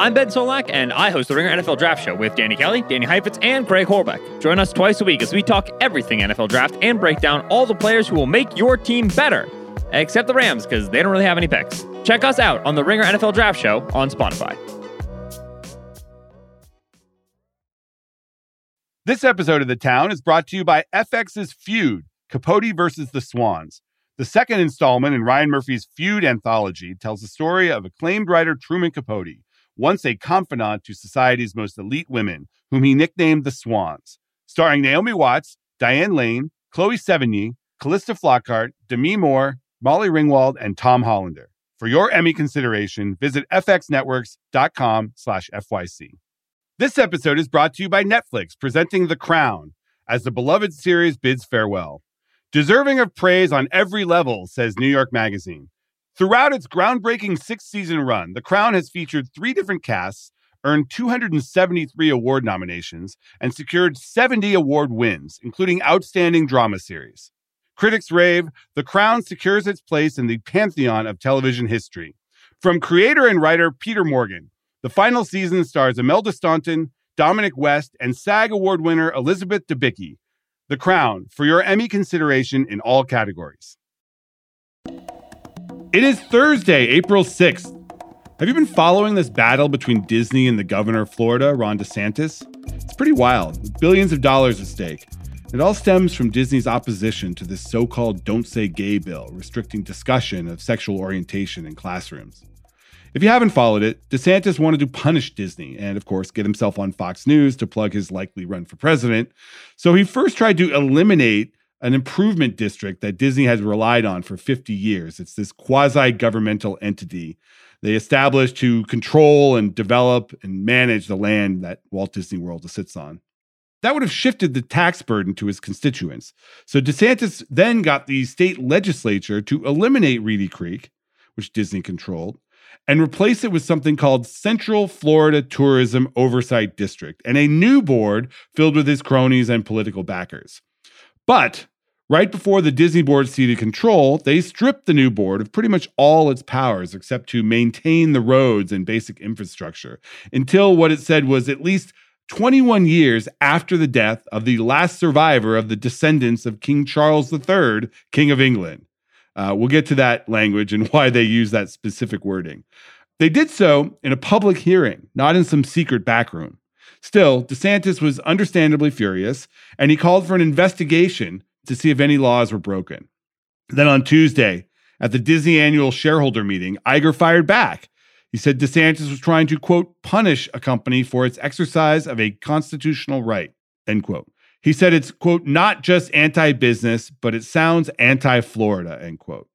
I'm Ben Solak, and I host the Ringer NFL Draft Show with Danny Kelly, Danny Heifetz, and Craig Horlbeck. Join us twice a week as we talk everything NFL Draft and break down all the players who will make your team better, except the Rams, because they don't really have any picks. Check us out on the Ringer NFL Draft Show on Spotify. This episode of The Town is brought to you by FX's Feud Capote versus the Swans. The second installment in Ryan Murphy's Feud anthology tells the story of acclaimed writer Truman Capote, once a confidant to society's most elite women, whom he nicknamed the Swans. Starring Naomi Watts, Diane Lane, Chloe Sevigny, Calista Flockhart, Demi Moore, Molly Ringwald, and Tom Hollander. For your Emmy consideration, visit fxnetworks.com slash FYC. This episode is brought to you by Netflix, presenting The Crown, as the beloved series bids farewell. Deserving of praise on every level, says New York Magazine. Throughout its groundbreaking six season run, The Crown has featured three different casts, earned 273 award nominations, and secured 70 award wins, including Outstanding Drama Series. Critics rave, The Crown secures its place in the pantheon of television history. From creator and writer Peter Morgan, the final season stars Imelda Staunton, Dominic West, and SAG Award winner Elizabeth Debicki, the Crown for your Emmy consideration in all categories. It is Thursday, April 6th. Have you been following this battle between Disney and the governor of Florida, Ron DeSantis? It's pretty wild, billions of dollars at stake. It all stems from Disney's opposition to this so called Don't Say Gay bill, restricting discussion of sexual orientation in classrooms. If you haven't followed it, DeSantis wanted to punish Disney and, of course, get himself on Fox News to plug his likely run for president. So he first tried to eliminate an improvement district that Disney has relied on for 50 years. It's this quasi governmental entity they established to control and develop and manage the land that Walt Disney World sits on. That would have shifted the tax burden to his constituents. So DeSantis then got the state legislature to eliminate Reedy Creek, which Disney controlled, and replace it with something called Central Florida Tourism Oversight District and a new board filled with his cronies and political backers. But right before the Disney board ceded control, they stripped the new board of pretty much all its powers except to maintain the roads and basic infrastructure until what it said was at least 21 years after the death of the last survivor of the descendants of King Charles III, King of England. Uh, we'll get to that language and why they use that specific wording. They did so in a public hearing, not in some secret backroom. Still, DeSantis was understandably furious, and he called for an investigation to see if any laws were broken. Then on Tuesday, at the Disney annual shareholder meeting, Iger fired back. He said DeSantis was trying to, quote, punish a company for its exercise of a constitutional right, end quote. He said it's, quote, not just anti business, but it sounds anti Florida, end quote.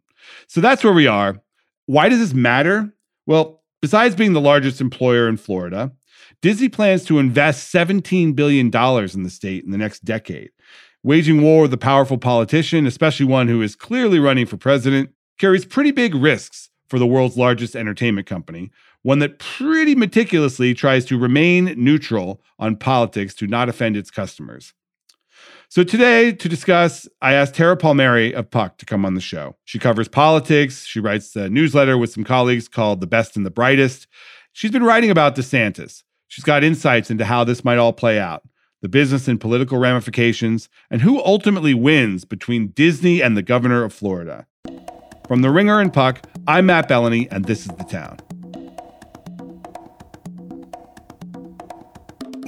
So that's where we are. Why does this matter? Well, besides being the largest employer in Florida, Disney plans to invest $17 billion in the state in the next decade. Waging war with a powerful politician, especially one who is clearly running for president, carries pretty big risks for the world's largest entertainment company, one that pretty meticulously tries to remain neutral on politics to not offend its customers. So today, to discuss, I asked Tara Palmeri of Puck to come on the show. She covers politics. She writes a newsletter with some colleagues called The Best and the Brightest. She's been writing about DeSantis. She's got insights into how this might all play out, the business and political ramifications, and who ultimately wins between Disney and the governor of Florida. From The Ringer and Puck, I'm Matt Belloni, and this is The Town.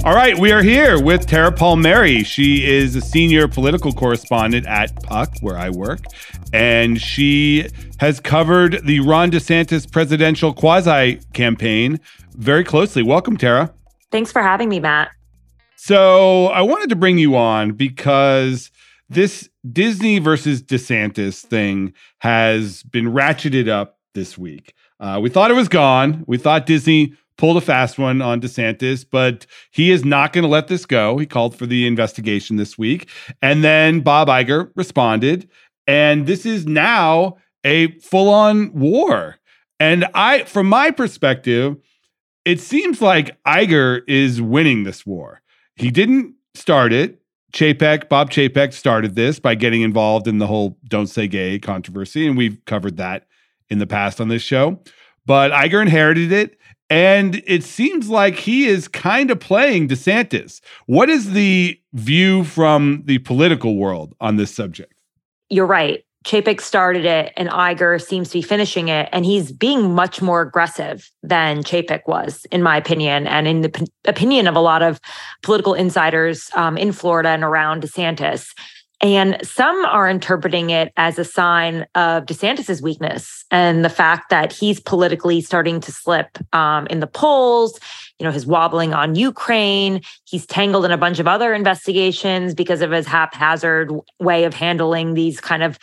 All right, we are here with Tara Palmeri. She is a senior political correspondent at Puck, where I work, and she has covered the Ron DeSantis presidential quasi campaign very closely. Welcome, Tara. Thanks for having me, Matt. So, I wanted to bring you on because this Disney versus DeSantis thing has been ratcheted up this week. Uh, we thought it was gone. We thought Disney pulled a fast one on DeSantis, but he is not going to let this go. He called for the investigation this week. And then Bob Iger responded. And this is now a full on war. And I, from my perspective, it seems like Iger is winning this war. He didn't start it. Chapek, Bob Chapek started this by getting involved in the whole don't say gay controversy. And we've covered that in the past on this show. But Iger inherited it And it seems like he is kind of playing DeSantis. What is the view from the political world on this subject? You're right. Chapek started it and Iger seems to be finishing it. And he's being much more aggressive than Chapek was, in my opinion, and in the p- opinion of a lot of political insiders um, in Florida and around DeSantis. And some are interpreting it as a sign of DeSantis's weakness and the fact that he's politically starting to slip um, in the polls. You know, his wobbling on Ukraine. He's tangled in a bunch of other investigations because of his haphazard way of handling these kind of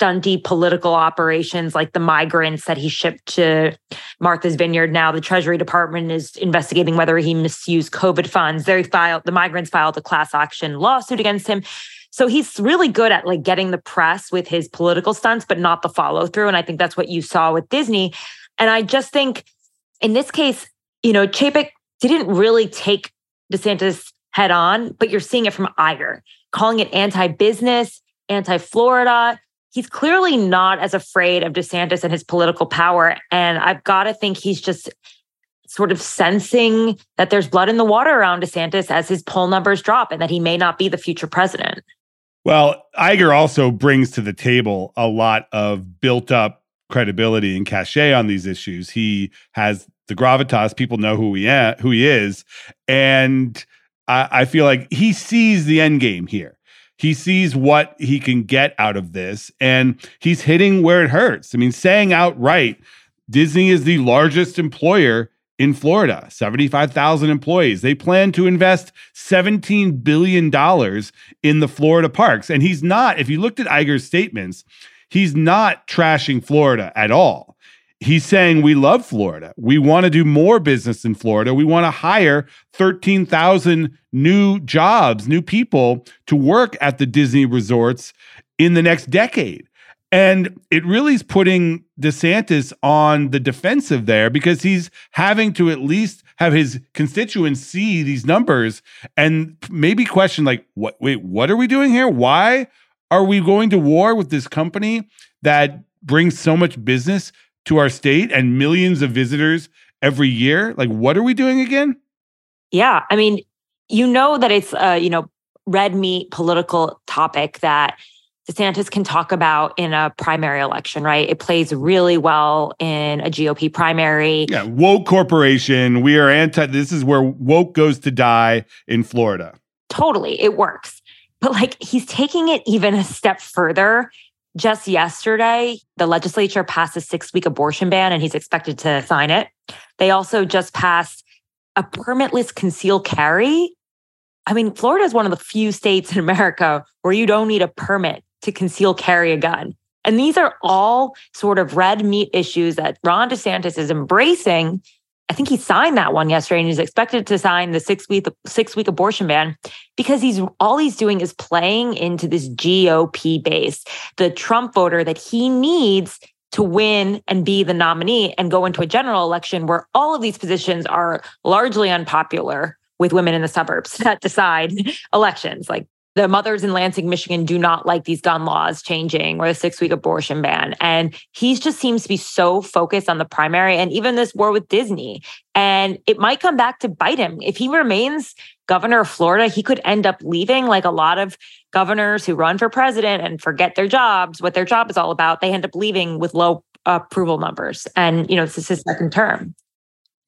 stunty political operations, like the migrants that he shipped to Martha's Vineyard. Now, the Treasury Department is investigating whether he misused COVID funds. They filed the migrants filed a class action lawsuit against him. So he's really good at like getting the press with his political stunts, but not the follow through. And I think that's what you saw with Disney. And I just think in this case, you know, Chapek didn't really take DeSantis head on, but you're seeing it from Iger, calling it anti business, anti Florida. He's clearly not as afraid of DeSantis and his political power. And I've got to think he's just sort of sensing that there's blood in the water around DeSantis as his poll numbers drop and that he may not be the future president. Well, Iger also brings to the table a lot of built up credibility and cachet on these issues. He has the gravitas; people know who he who he is, and I, I feel like he sees the end game here. He sees what he can get out of this, and he's hitting where it hurts. I mean, saying outright, Disney is the largest employer in Florida, 75,000 employees. They plan to invest $17 billion in the Florida parks. And he's not, if you looked at Iger's statements, he's not trashing Florida at all. He's saying, We love Florida. We want to do more business in Florida. We want to hire 13,000 new jobs, new people to work at the Disney resorts in the next decade. And it really is putting DeSantis on the defensive there because he's having to at least have his constituents see these numbers and maybe question like what wait what are we doing here why are we going to war with this company that brings so much business to our state and millions of visitors every year like what are we doing again yeah i mean you know that it's a you know red meat political topic that DeSantis can talk about in a primary election, right? It plays really well in a GOP primary. Yeah, woke corporation. We are anti, this is where woke goes to die in Florida. Totally. It works. But like he's taking it even a step further. Just yesterday, the legislature passed a six week abortion ban and he's expected to sign it. They also just passed a permitless concealed carry. I mean, Florida is one of the few states in America where you don't need a permit to conceal carry a gun. And these are all sort of red meat issues that Ron DeSantis is embracing. I think he signed that one yesterday and he's expected to sign the six week six week abortion ban because he's all he's doing is playing into this GOP base, the Trump voter that he needs to win and be the nominee and go into a general election where all of these positions are largely unpopular with women in the suburbs that decide elections. Like the mothers in Lansing, Michigan do not like these gun laws changing or the six week abortion ban. And he just seems to be so focused on the primary and even this war with Disney. And it might come back to bite him. If he remains governor of Florida, he could end up leaving like a lot of governors who run for president and forget their jobs, what their job is all about. They end up leaving with low uh, approval numbers. And, you know, this is his second term.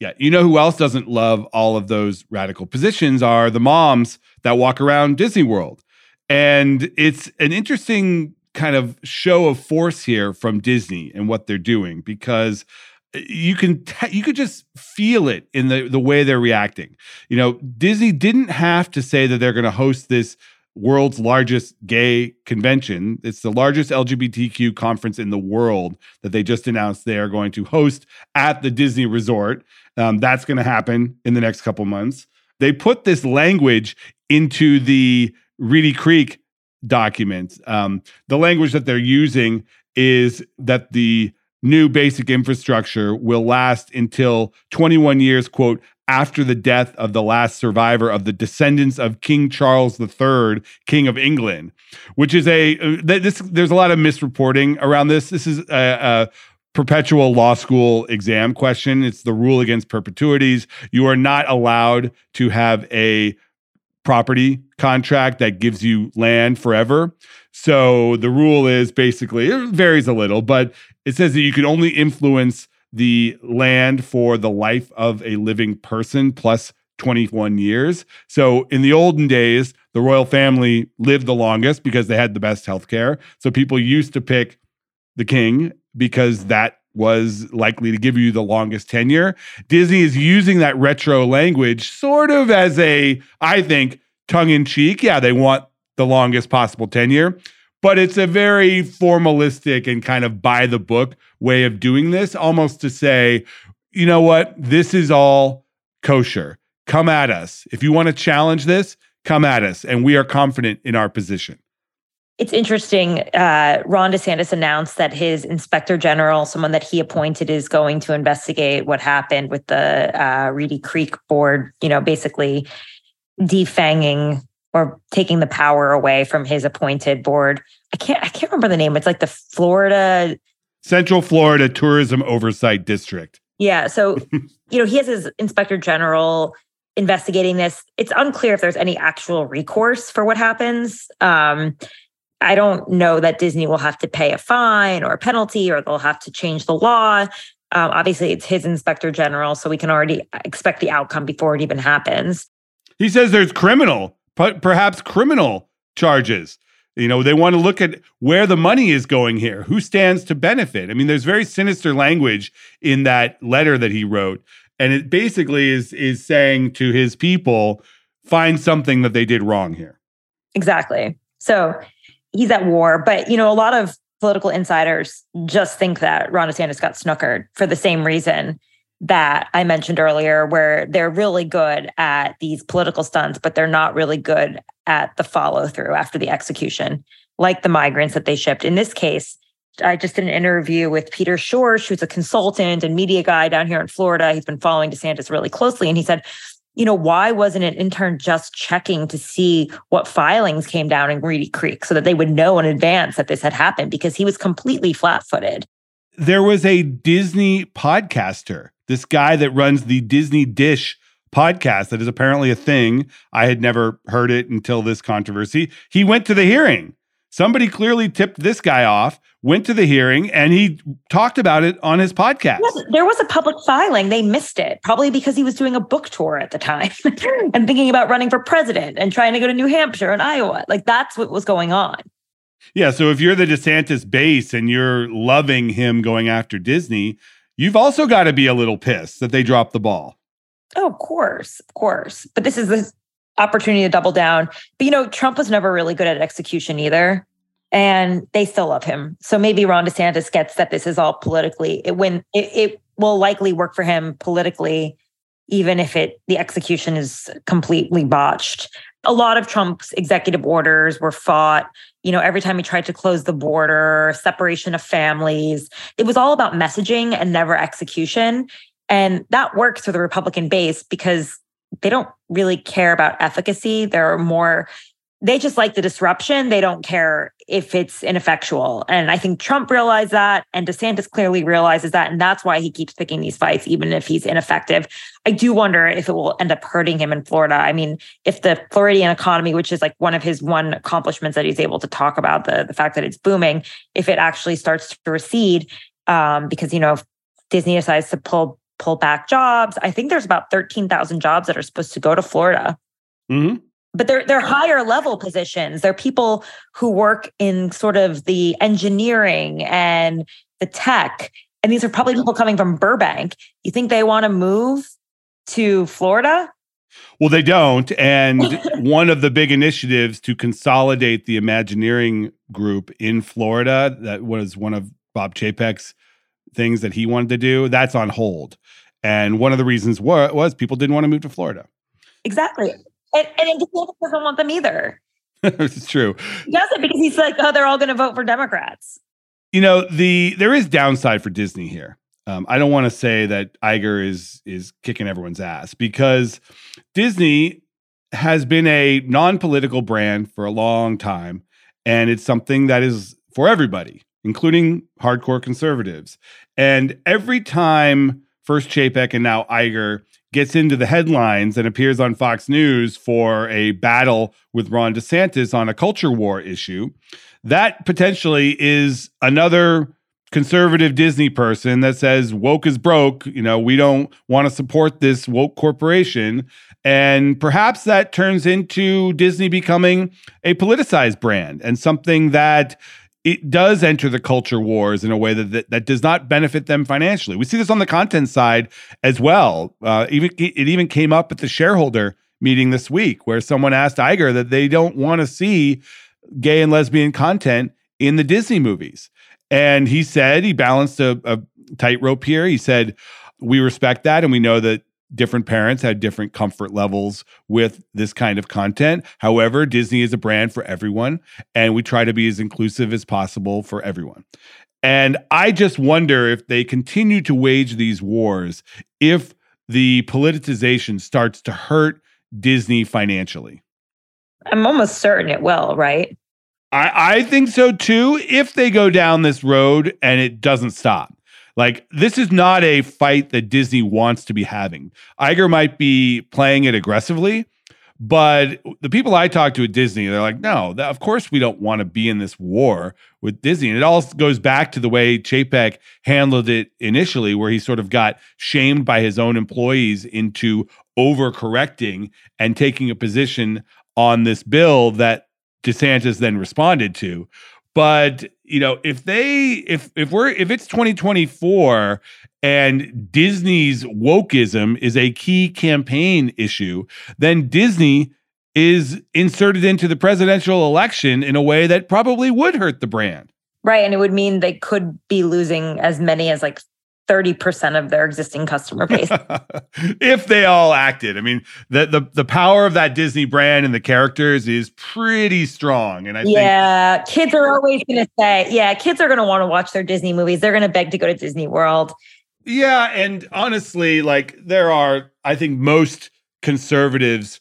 Yeah. You know who else doesn't love all of those radical positions are the moms that walk around Disney World. And it's an interesting kind of show of force here from Disney and what they're doing because uh, you can you could just feel it in the the way they're reacting. You know, Disney didn't have to say that they're going to host this world's largest gay convention. It's the largest LGBTQ conference in the world that they just announced they are going to host at the Disney Resort. Um, that's going to happen in the next couple months. They put this language into the Reedy Creek document. Um, the language that they're using is that the new basic infrastructure will last until 21 years, quote, after the death of the last survivor of the descendants of King Charles III, King of England, which is a uh, this. There's a lot of misreporting around this. This is a, a perpetual law school exam question. It's the rule against perpetuities. You are not allowed to have a property contract that gives you land forever. So the rule is basically, it varies a little, but it says that you can only influence the land for the life of a living person plus 21 years. So in the olden days, the royal family lived the longest because they had the best health care. So people used to pick the king because that was likely to give you the longest tenure. Disney is using that retro language sort of as a, I think, tongue in cheek. Yeah, they want the longest possible tenure, but it's a very formalistic and kind of by the book way of doing this, almost to say, you know what, this is all kosher. Come at us. If you want to challenge this, come at us. And we are confident in our position. It's interesting. Uh, Ron DeSantis announced that his inspector general, someone that he appointed, is going to investigate what happened with the uh, Reedy Creek board, you know, basically defanging or taking the power away from his appointed board. I can't I can't remember the name. It's like the Florida Central Florida Tourism Oversight District. Yeah. So, you know, he has his inspector general investigating this. It's unclear if there's any actual recourse for what happens. Um, I don't know that Disney will have to pay a fine or a penalty or they'll have to change the law. Um, obviously, it's his inspector general, so we can already expect the outcome before it even happens. He says there's criminal, perhaps criminal charges. You know, they want to look at where the money is going here, who stands to benefit. I mean, there's very sinister language in that letter that he wrote, and it basically is is saying to his people, find something that they did wrong here. Exactly. So he's at war. But you know, a lot of political insiders just think that Ron DeSantis got snookered for the same reason that I mentioned earlier, where they're really good at these political stunts, but they're not really good at the follow through after the execution, like the migrants that they shipped. In this case, I just did an interview with Peter Schorsch, who's a consultant and media guy down here in Florida. He's been following DeSantis really closely. And he said, you know, why wasn't an intern just checking to see what filings came down in Reedy Creek so that they would know in advance that this had happened? Because he was completely flat footed. There was a Disney podcaster, this guy that runs the Disney Dish podcast that is apparently a thing. I had never heard it until this controversy. He went to the hearing. Somebody clearly tipped this guy off went to the hearing and he talked about it on his podcast. Yes, there was a public filing. They missed it, probably because he was doing a book tour at the time and thinking about running for president and trying to go to New Hampshire and Iowa. Like that's what was going on. Yeah. So if you're the DeSantis base and you're loving him going after Disney, you've also got to be a little pissed that they dropped the ball. Oh, of course. Of course. But this is this opportunity to double down. But you know, Trump was never really good at execution either and they still love him. So maybe Ron DeSantis gets that this is all politically. It when it, it will likely work for him politically, even if it the execution is completely botched. A lot of Trump's executive orders were fought. You know, every time he tried to close the border, separation of families, it was all about messaging and never execution. And that works for the Republican base because they don't really care about efficacy. They're more they just like the disruption. They don't care if it's ineffectual. And I think Trump realized that, and DeSantis clearly realizes that. And that's why he keeps picking these fights, even if he's ineffective. I do wonder if it will end up hurting him in Florida. I mean, if the Floridian economy, which is like one of his one accomplishments that he's able to talk about, the, the fact that it's booming, if it actually starts to recede, um, because, you know, if Disney decides to pull pull back jobs, I think there's about 13,000 jobs that are supposed to go to Florida. Mm-hmm but they're they're higher level positions. They're people who work in sort of the engineering and the tech. And these are probably people coming from Burbank. You think they want to move to Florida? Well, they don't. And one of the big initiatives to consolidate the Imagineering group in Florida, that was one of Bob Chapek's things that he wanted to do, that's on hold. And one of the reasons was, was people didn't want to move to Florida. Exactly. And, and DeSantis doesn't want them either. it's true. He does it because he's like, oh, they're all going to vote for Democrats. You know, the there is downside for Disney here. Um, I don't want to say that Iger is is kicking everyone's ass because Disney has been a non-political brand for a long time, and it's something that is for everybody. including hardcore conservatives. And every time first Chapek and now Iger gets into the headlines and appears on Fox News for a battle with Ron DeSantis on a culture war issue, that potentially is another conservative Disney person that says woke is broke. You know, we don't want to support this woke corporation. And perhaps that turns into Disney becoming a politicized brand and something that it does enter the culture wars in a way that, that, that does not benefit them financially. We see this on the content side as well. Uh, even it even came up at the shareholder meeting this week where someone asked Iger that they don't want to see gay and lesbian content in the Disney movies. And he said he balanced a, a tightrope here. He said, We respect that. And we know that different parents had different comfort levels with this kind of content. However, Disney is a brand for everyone, and we try to be as inclusive as possible for everyone. And I just wonder if they continue to wage these wars, if the politicization starts to hurt Disney financially. I'm almost certain it will, right? I, I think so too, if they go down this road and it doesn't stop. Like, this is not a fight that Disney wants to be having. Iger might be playing it aggressively, but the people I talk to at Disney, they're like, no, of course we don't want to be in this war with Disney. And it all goes back to the way Chapek handled it initially, where he sort of got shamed by his own employees into overcorrecting and taking a position on this bill that DeSantis then responded to. But you know, if they if if we're if it's 2024 and Disney's wokeism is a key campaign issue, then Disney is inserted into the presidential election in a way that probably would hurt the brand. Right. And it would mean they could be losing as many as like 30% of their existing customer base. if they all acted. I mean, the, the the power of that Disney brand and the characters is pretty strong. And I Yeah, think- kids are always gonna say, yeah, kids are gonna want to watch their Disney movies. They're gonna beg to go to Disney World. Yeah, and honestly, like there are, I think most conservatives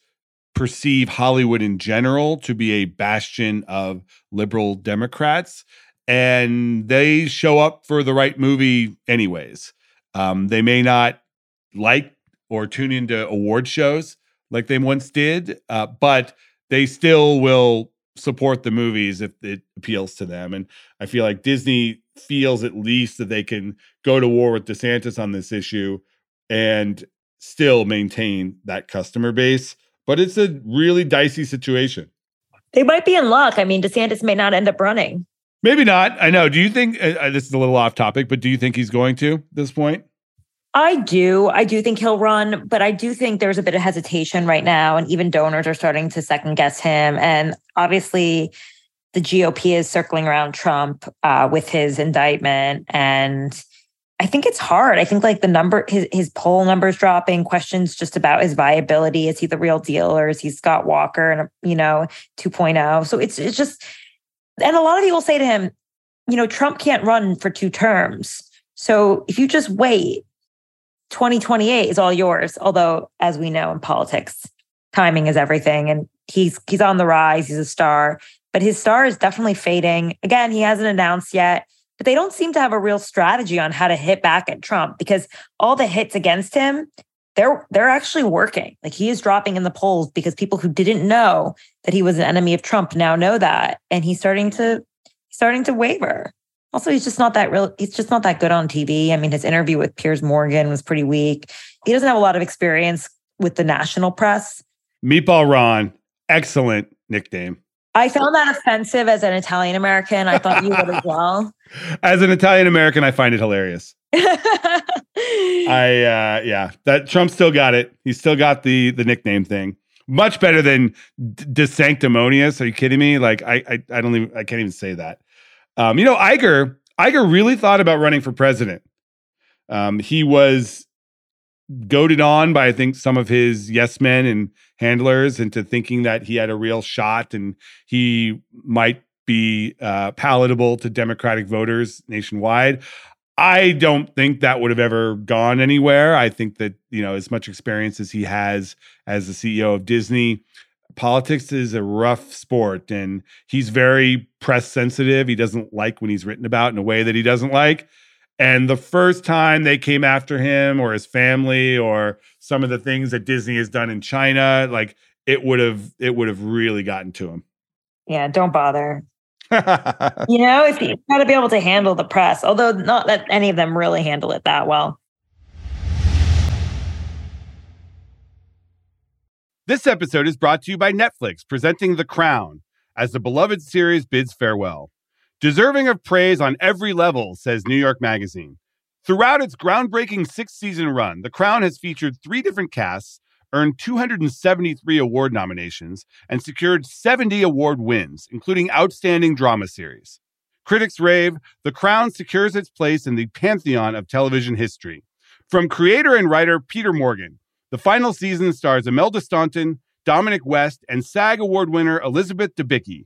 perceive Hollywood in general to be a bastion of liberal Democrats and they show up for the right movie anyways. Um, they may not like or tune into award shows like they once did, uh, but they still will support the movies if it appeals to them. And I feel like Disney feels at least that they can go to war with DeSantis on this issue and still maintain that customer base. But it's a really dicey situation. They might be in luck. I mean, DeSantis may not end up running. Maybe not. I know. Do you think uh, uh, this is a little off topic, but do you think he's going to this point? I do. I do think he'll run, but I do think there's a bit of hesitation right now. And even donors are starting to second guess him. And obviously, the GOP is circling around Trump uh, with his indictment. And I think it's hard. I think like the number, his, his poll numbers dropping, questions just about his viability. Is he the real deal or is he Scott Walker and, you know, 2.0? So it's, it's just, and a lot of people say to him, you know, Trump can't run for two terms. So if you just wait, 2028 is all yours. Although, as we know in politics, timing is everything. And he's he's on the rise, he's a star, but his star is definitely fading. Again, he hasn't announced yet, but they don't seem to have a real strategy on how to hit back at Trump because all the hits against him they're they're actually working. Like he is dropping in the polls because people who didn't know that he was an enemy of Trump now know that, and he's starting to starting to waver. Also, he's just not that real. He's just not that good on TV. I mean, his interview with Piers Morgan was pretty weak. He doesn't have a lot of experience with the national press. Meatball Ron, excellent nickname. I found that offensive as an Italian American. I thought you would as well. As an Italian American, I find it hilarious. I uh yeah, that Trump still got it. He still got the the nickname thing. Much better than DeSanctimonious. Are you kidding me? Like I, I I don't even I can't even say that. Um, you know, Iger Iger really thought about running for president. Um, he was goaded on by I think some of his yes men and handlers into thinking that he had a real shot and he might be uh, palatable to Democratic voters nationwide. I don't think that would have ever gone anywhere. I think that, you know, as much experience as he has as the CEO of Disney politics is a rough sport and he's very press sensitive. He doesn't like when he's written about in a way that he doesn't like. And the first time they came after him or his family or some of the things that Disney has done in China, like it would have it would have really gotten to him. Yeah, don't bother. you know, if you got to be able to handle the press, although not that any of them really handle it that well. This episode is brought to you by Netflix, presenting The Crown as the beloved series bids farewell. Deserving of praise on every level, says New York Magazine. Throughout its groundbreaking six season run, The Crown has featured three different casts, earned 273 award nominations, and secured 70 award wins, including Outstanding Drama Series. Critics rave The Crown secures its place in the pantheon of television history. From creator and writer Peter Morgan, the final season stars Imelda Staunton, Dominic West, and SAG Award winner Elizabeth Debicki.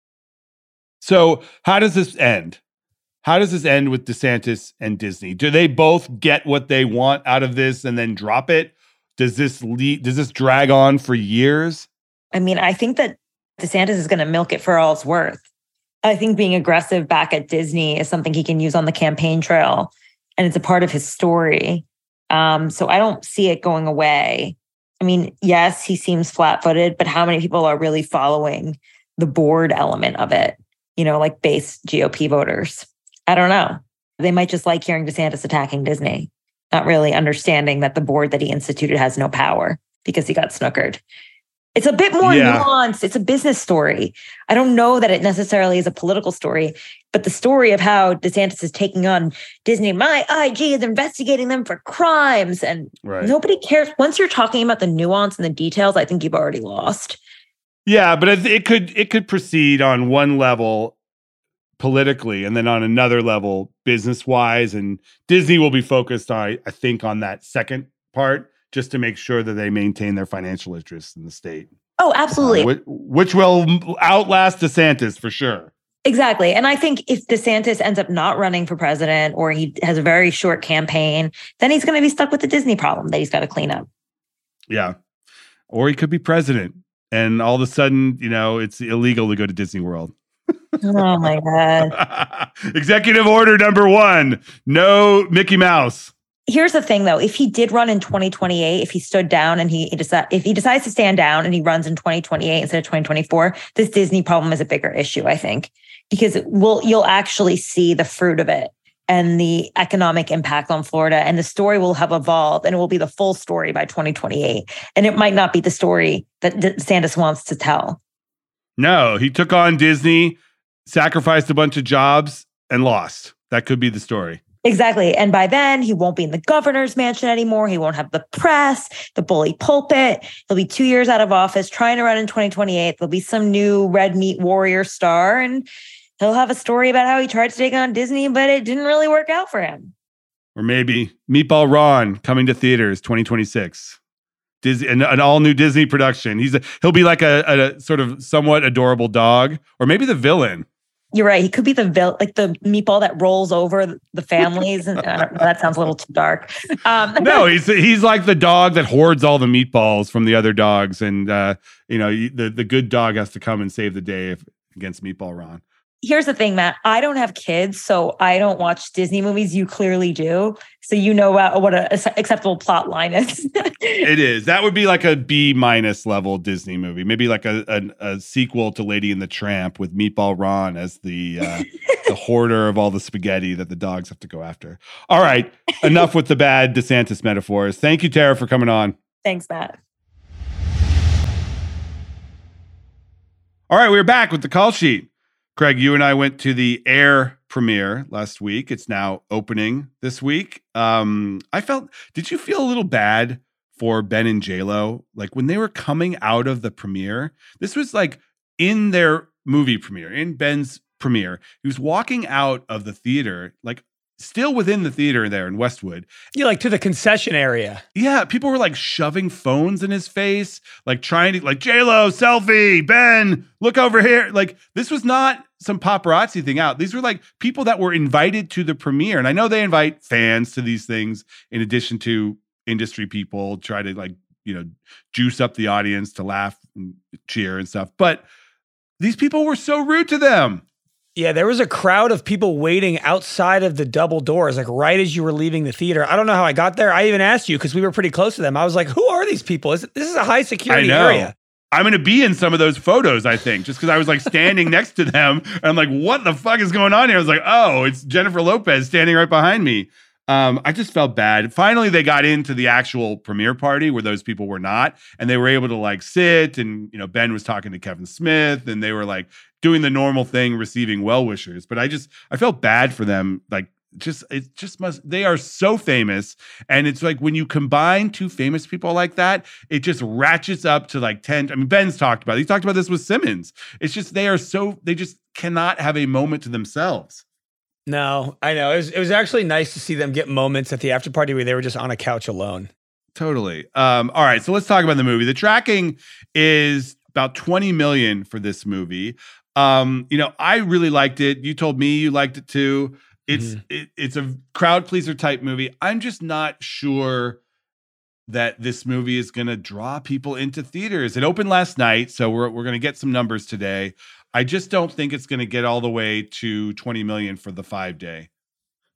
So, how does this end? How does this end with DeSantis and Disney? Do they both get what they want out of this and then drop it? Does this lead, does this drag on for years? I mean, I think that DeSantis is going to milk it for all it's worth. I think being aggressive back at Disney is something he can use on the campaign trail, and it's a part of his story. Um, so I don't see it going away. I mean, yes, he seems flat footed, but how many people are really following the board element of it? You know, like base GOP voters. I don't know. They might just like hearing DeSantis attacking Disney, not really understanding that the board that he instituted has no power because he got snookered. It's a bit more yeah. nuanced. It's a business story. I don't know that it necessarily is a political story, but the story of how DeSantis is taking on Disney, my IG is investigating them for crimes, and right. nobody cares. Once you're talking about the nuance and the details, I think you've already lost. Yeah, but it could it could proceed on one level politically, and then on another level business wise, and Disney will be focused, I I think, on that second part just to make sure that they maintain their financial interests in the state. Oh, absolutely. Uh, which, which will outlast DeSantis for sure. Exactly. And I think if DeSantis ends up not running for president or he has a very short campaign, then he's going to be stuck with the Disney problem that he's got to clean up. Yeah. Or he could be president and all of a sudden, you know, it's illegal to go to Disney World. oh my God. Executive order number one no Mickey Mouse here's the thing though if he did run in 2028 if he stood down and he, he decide, if he decides to stand down and he runs in 2028 instead of 2024 this disney problem is a bigger issue i think because we'll you'll actually see the fruit of it and the economic impact on florida and the story will have evolved and it will be the full story by 2028 and it might not be the story that DeSantis wants to tell no he took on disney sacrificed a bunch of jobs and lost that could be the story Exactly. And by then, he won't be in the governor's mansion anymore. He won't have the press, the bully pulpit. He'll be two years out of office, trying to run in 2028. There'll be some new red meat warrior star, and he'll have a story about how he tried to take on Disney, but it didn't really work out for him. Or maybe Meatball Ron coming to theaters 2026. Disney, an, an all new Disney production. He's a, he'll be like a, a sort of somewhat adorable dog, or maybe the villain. You're right. He could be the vil- like the meatball that rolls over the families, and that sounds a little too dark. Um, no, he's he's like the dog that hoards all the meatballs from the other dogs, and uh, you know the the good dog has to come and save the day if, against Meatball Ron. Here's the thing, Matt. I don't have kids, so I don't watch Disney movies. You clearly do. So you know what, what an acceptable plot line is. it is. That would be like a B minus level Disney movie. Maybe like a, a, a, sequel to Lady and the Tramp with Meatball Ron as the uh, the hoarder of all the spaghetti that the dogs have to go after. All right, enough with the bad DeSantis metaphors. Thank you, Tara, for coming on. Thanks, Matt. All right, we're back with the call sheet. Craig, you and I went to the Air premiere last week. It's now opening this week. Um, I felt. Did you feel a little bad for Ben and J Lo? Like when they were coming out of the premiere, this was like in their movie premiere, in Ben's premiere. He was walking out of the theater, like still within the theater there in Westwood. Yeah, like to the concession area. Yeah, people were like shoving phones in his face, like trying to like J Lo selfie, Ben, look over here. Like this was not some paparazzi thing out. These were like people that were invited to the premiere, and I know they invite fans to these things in addition to industry people. Try to like you know juice up the audience to laugh and cheer and stuff, but. These people were so rude to them. Yeah, there was a crowd of people waiting outside of the double doors, like right as you were leaving the theater. I don't know how I got there. I even asked you because we were pretty close to them. I was like, "Who are these people? Is, this is a high security area." I'm going to be in some of those photos, I think, just because I was like standing next to them. And I'm like, what the fuck is going on here? I was like, oh, it's Jennifer Lopez standing right behind me. Um, I just felt bad. Finally, they got into the actual premiere party where those people were not, and they were able to like sit. And you know, Ben was talking to Kevin Smith, and they were like doing the normal thing, receiving well wishers. But I just I felt bad for them. Like just it just must they are so famous and it's like when you combine two famous people like that it just ratchets up to like 10 i mean ben's talked about it. he talked about this with simmons it's just they are so they just cannot have a moment to themselves no i know it was, it was actually nice to see them get moments at the after party where they were just on a couch alone totally um all right so let's talk about the movie the tracking is about 20 million for this movie um, you know, I really liked it. You told me you liked it too. It's mm-hmm. it, it's a crowd pleaser type movie. I'm just not sure that this movie is going to draw people into theaters. It opened last night, so we're we're going to get some numbers today. I just don't think it's going to get all the way to 20 million for the 5 day.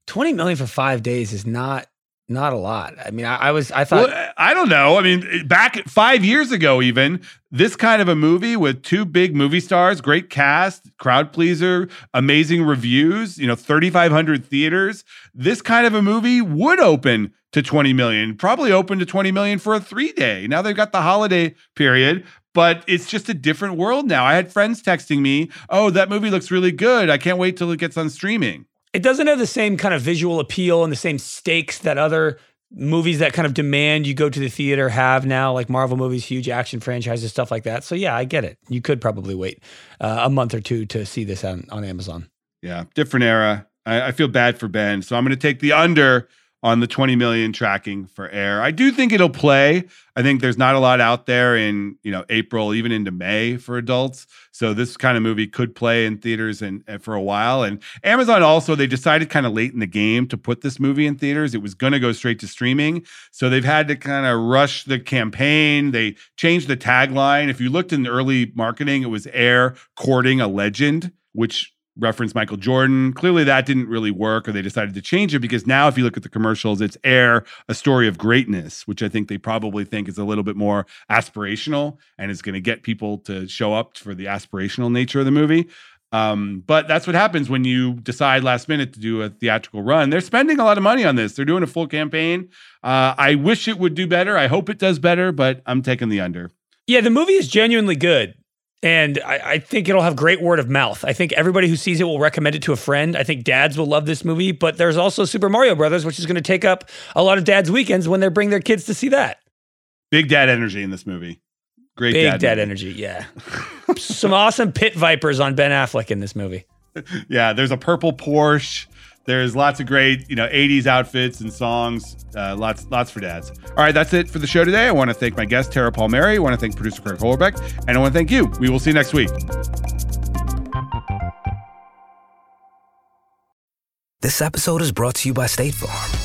20 million for 5 days is not not a lot. I mean, I, I was, I thought, well, I don't know. I mean, back five years ago, even this kind of a movie with two big movie stars, great cast, crowd pleaser, amazing reviews, you know, 3,500 theaters. This kind of a movie would open to 20 million, probably open to 20 million for a three day. Now they've got the holiday period, but it's just a different world now. I had friends texting me, oh, that movie looks really good. I can't wait till it gets on streaming it doesn't have the same kind of visual appeal and the same stakes that other movies that kind of demand you go to the theater have now, like Marvel movies, huge action franchises, stuff like that. So yeah, I get it. You could probably wait uh, a month or two to see this on, on Amazon. Yeah, different era. I, I feel bad for Ben, so I'm going to take the under on the 20 million tracking for air. I do think it'll play. I think there's not a lot out there in, you know, April, even into May for adults. So this kind of movie could play in theaters and, and for a while. And Amazon also, they decided kind of late in the game to put this movie in theaters. It was going to go straight to streaming. So they've had to kind of rush the campaign. They changed the tagline. If you looked in the early marketing, it was air courting a legend, which reference Michael Jordan. Clearly, that didn't really work, or they decided to change it because now, if you look at the commercials, it's Air, a story of greatness, which I think they probably think is a little bit more aspirational and is going to get people to show up for the aspirational nature of the movie. Um, but that's what happens when you decide last minute to do a theatrical run. They're spending a lot of money on this. They're doing a full campaign. Uh, I wish it would do better. I hope it does better, but I'm taking the under. Yeah, the movie is genuinely good. And I, I, think it'll have great word of mouth. I think everybody who sees it will recommend it to a friend. I think dads will love this movie, but there's also Super Mario Brothers, which is going to take up a lot of dads' weekends when they bring their kids to see that. Big dad energy in this movie. Great Big dad, dad energy, yeah. Some awesome pit vipers on Ben Affleck in this movie. Yeah, there's a purple Porsche. There's lots of great, you know, 80s outfits and songs. Uh, lots, lots for dads. All right, that's it for the show today. I want to thank my guest Tara Palmeri. I want to thank producer Craig Horlbeck, and I want to thank you. We will see you next week. This episode is brought to you by State Farm.